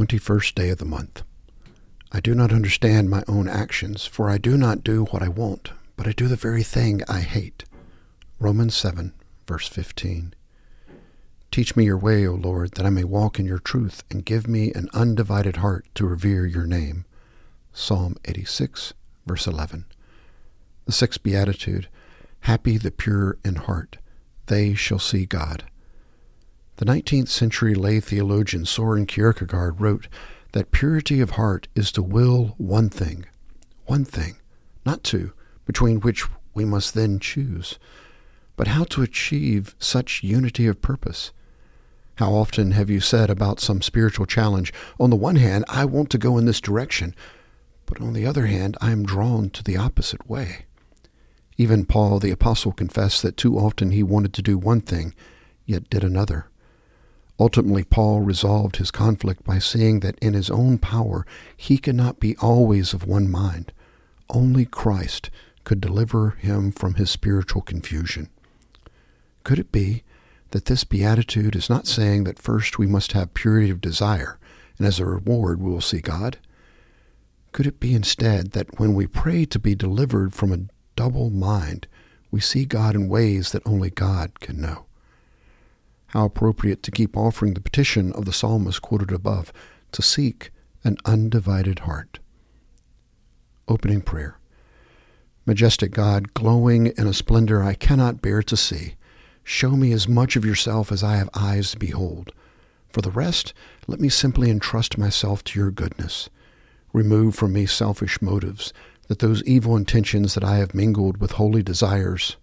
21st day of the month. I do not understand my own actions, for I do not do what I want, but I do the very thing I hate. Romans 7, verse 15. Teach me your way, O Lord, that I may walk in your truth, and give me an undivided heart to revere your name. Psalm 86, verse 11. The sixth beatitude Happy the pure in heart, they shall see God. The 19th century lay theologian Soren Kierkegaard wrote that purity of heart is to will one thing, one thing, not two, between which we must then choose. But how to achieve such unity of purpose? How often have you said about some spiritual challenge, on the one hand, I want to go in this direction, but on the other hand, I am drawn to the opposite way? Even Paul the Apostle confessed that too often he wanted to do one thing, yet did another. Ultimately, Paul resolved his conflict by seeing that in his own power he could not be always of one mind. Only Christ could deliver him from his spiritual confusion. Could it be that this beatitude is not saying that first we must have purity of desire, and as a reward we will see God? Could it be instead that when we pray to be delivered from a double mind, we see God in ways that only God can know? How appropriate to keep offering the petition of the psalmist quoted above, to seek an undivided heart. Opening prayer. Majestic God, glowing in a splendor I cannot bear to see, show me as much of yourself as I have eyes to behold. For the rest, let me simply entrust myself to your goodness. Remove from me selfish motives, that those evil intentions that I have mingled with holy desires.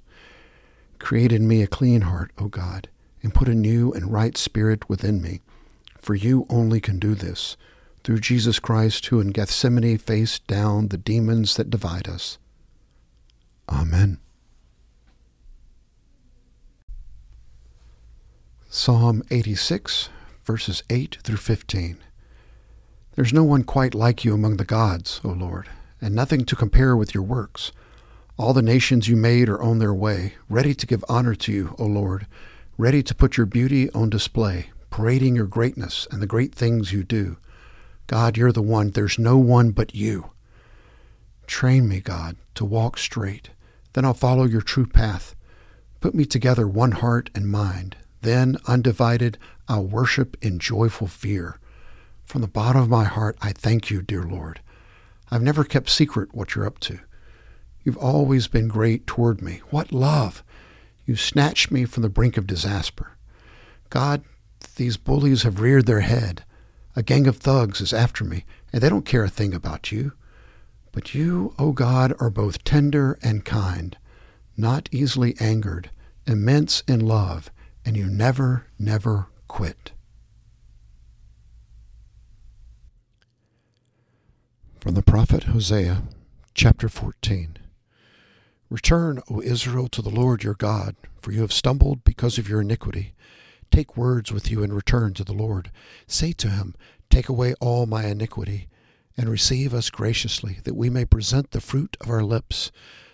Create in me a clean heart, O God, and put a new and right spirit within me. For you only can do this, through Jesus Christ, who in Gethsemane faced down the demons that divide us. Amen. Psalm 86, verses 8 through 15. There's no one quite like you among the gods, O Lord, and nothing to compare with your works. All the nations you made are on their way, ready to give honor to you, O Lord ready to put your beauty on display, parading your greatness and the great things you do. God, you're the one. There's no one but you. Train me, God, to walk straight. Then I'll follow your true path. Put me together one heart and mind. Then, undivided, I'll worship in joyful fear. From the bottom of my heart, I thank you, dear Lord. I've never kept secret what you're up to. You've always been great toward me. What love! You snatched me from the brink of disaster. God, these bullies have reared their head. A gang of thugs is after me, and they don't care a thing about you. But you, O oh God, are both tender and kind, not easily angered, immense in love, and you never, never quit. From the prophet Hosea, chapter 14. Return, O Israel, to the Lord your God, for you have stumbled because of your iniquity. Take words with you and return to the Lord. Say to him, Take away all my iniquity, and receive us graciously, that we may present the fruit of our lips.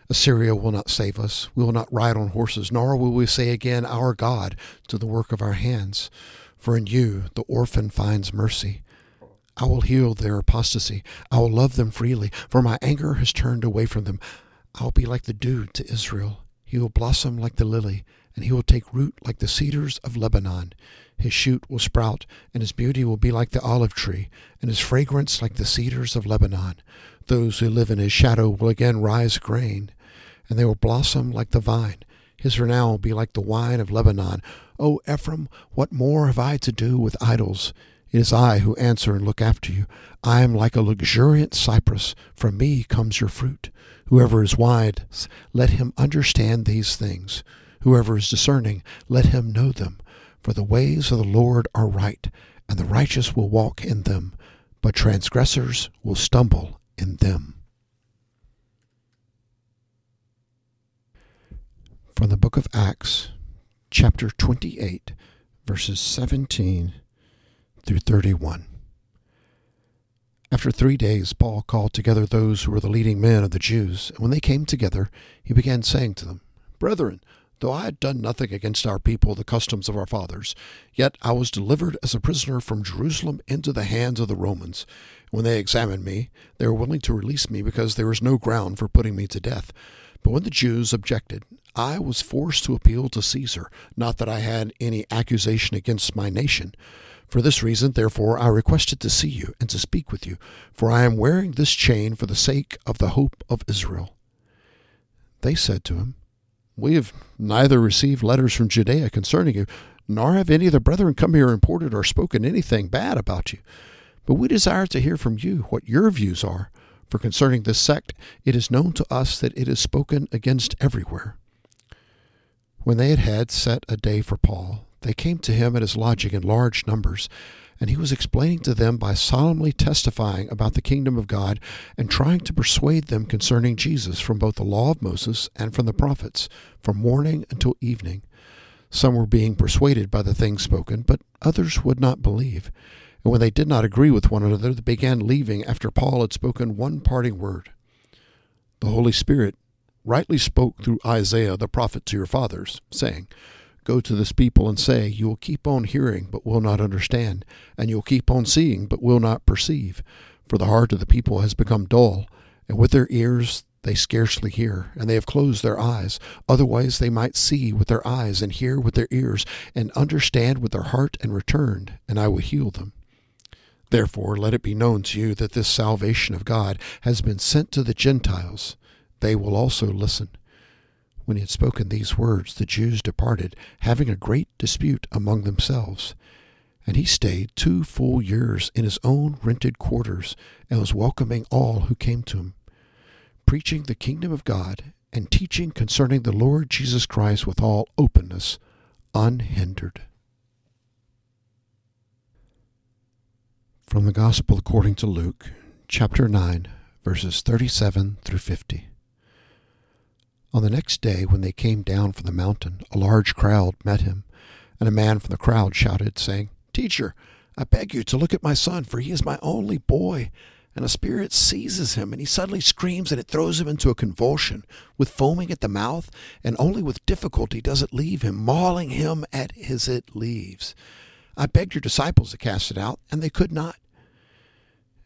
Assyria will not save us. We will not ride on horses, nor will we say again, Our God, to the work of our hands. For in you the orphan finds mercy. I will heal their apostasy. I will love them freely, for my anger has turned away from them. I'll be like the dew to Israel. He will blossom like the lily, and he will take root like the cedars of Lebanon. His shoot will sprout, and his beauty will be like the olive tree, and his fragrance like the cedars of Lebanon. Those who live in his shadow will again rise grain, and they will blossom like the vine. His renown will be like the wine of Lebanon. O Ephraim, what more have I to do with idols? It is I who answer and look after you. I am like a luxuriant cypress. From me comes your fruit. Whoever is wise, let him understand these things. Whoever is discerning, let him know them. For the ways of the Lord are right, and the righteous will walk in them, but transgressors will stumble in them. From the book of Acts, chapter 28, verses 17 through 31. After three days, Paul called together those who were the leading men of the Jews, and when they came together, he began saying to them, Brethren, though I had done nothing against our people, the customs of our fathers. Yet I was delivered as a prisoner from Jerusalem into the hands of the Romans. When they examined me, they were willing to release me because there was no ground for putting me to death. But when the Jews objected, I was forced to appeal to Caesar, not that I had any accusation against my nation. For this reason, therefore, I requested to see you and to speak with you, for I am wearing this chain for the sake of the hope of Israel. They said to him, we have neither received letters from Judea concerning you, nor have any of the brethren come here and reported or spoken anything bad about you. But we desire to hear from you what your views are. For concerning this sect, it is known to us that it is spoken against everywhere. When they had had set a day for Paul, they came to him at his lodging in large numbers, and he was explaining to them by solemnly testifying about the kingdom of God and trying to persuade them concerning Jesus from both the law of Moses and from the prophets, from morning until evening. Some were being persuaded by the things spoken, but others would not believe. And when they did not agree with one another, they began leaving after Paul had spoken one parting word. The Holy Spirit rightly spoke through Isaiah the prophet to your fathers, saying, Go to this people and say, You will keep on hearing, but will not understand, and you will keep on seeing, but will not perceive. For the heart of the people has become dull, and with their ears they scarcely hear, and they have closed their eyes. Otherwise they might see with their eyes, and hear with their ears, and understand with their heart, and return, and I will heal them. Therefore let it be known to you that this salvation of God has been sent to the Gentiles. They will also listen. When he had spoken these words, the Jews departed, having a great dispute among themselves. And he stayed two full years in his own rented quarters, and was welcoming all who came to him, preaching the kingdom of God, and teaching concerning the Lord Jesus Christ with all openness, unhindered. From the Gospel according to Luke, chapter 9, verses 37 through 50. On the next day, when they came down from the mountain, a large crowd met him, and a man from the crowd shouted, saying, Teacher, I beg you to look at my son, for he is my only boy. And a spirit seizes him, and he suddenly screams, and it throws him into a convulsion, with foaming at the mouth, and only with difficulty does it leave him, mauling him as it leaves. I begged your disciples to cast it out, and they could not.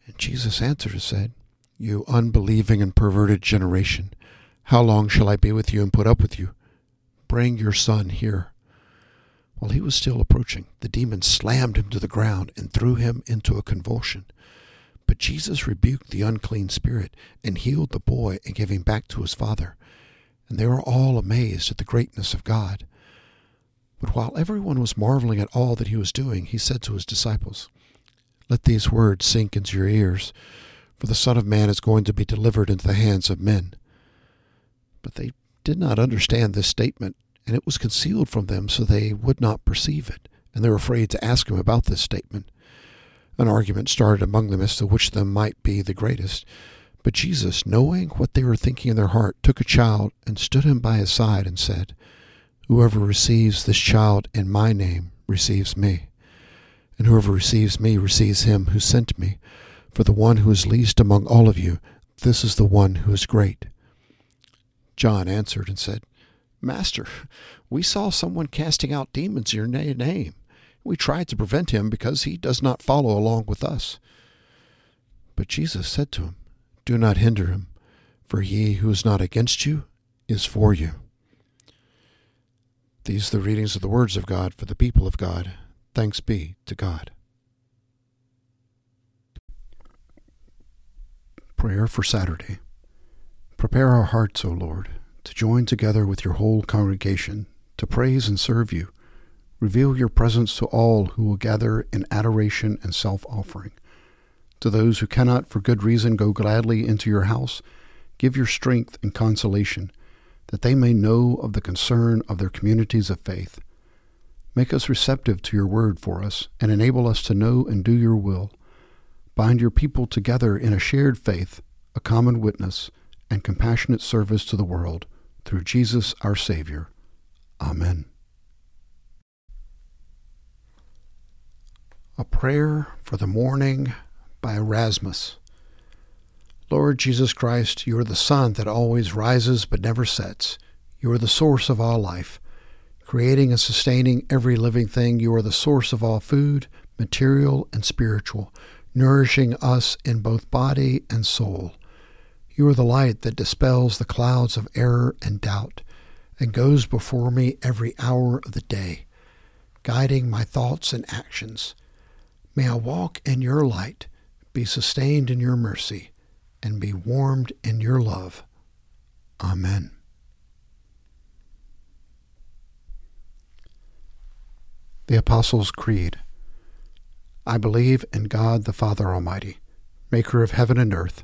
And Jesus answered and said, You unbelieving and perverted generation, how long shall I be with you and put up with you? Bring your son here. While he was still approaching, the demon slammed him to the ground and threw him into a convulsion. But Jesus rebuked the unclean spirit and healed the boy and gave him back to his father. And they were all amazed at the greatness of God. But while everyone was marveling at all that he was doing, he said to his disciples, Let these words sink into your ears, for the Son of Man is going to be delivered into the hands of men. But they did not understand this statement, and it was concealed from them so they would not perceive it, and they were afraid to ask him about this statement. An argument started among them as to which of them might be the greatest. But Jesus, knowing what they were thinking in their heart, took a child and stood him by his side and said, Whoever receives this child in my name receives me, and whoever receives me receives him who sent me. For the one who is least among all of you, this is the one who is great. John answered and said, Master, we saw someone casting out demons in your name. We tried to prevent him because he does not follow along with us. But Jesus said to him, Do not hinder him, for he who is not against you is for you. These are the readings of the words of God for the people of God. Thanks be to God. Prayer for Saturday. Prepare our hearts, O Lord, to join together with your whole congregation to praise and serve you. Reveal your presence to all who will gather in adoration and self offering. To those who cannot for good reason go gladly into your house, give your strength and consolation, that they may know of the concern of their communities of faith. Make us receptive to your word for us, and enable us to know and do your will. Bind your people together in a shared faith, a common witness, and compassionate service to the world through Jesus our Savior. Amen. A Prayer for the Morning by Erasmus. Lord Jesus Christ, you are the sun that always rises but never sets. You are the source of all life. Creating and sustaining every living thing, you are the source of all food, material and spiritual, nourishing us in both body and soul. You are the light that dispels the clouds of error and doubt, and goes before me every hour of the day, guiding my thoughts and actions. May I walk in your light, be sustained in your mercy, and be warmed in your love. Amen. The Apostles' Creed. I believe in God the Father Almighty, maker of heaven and earth,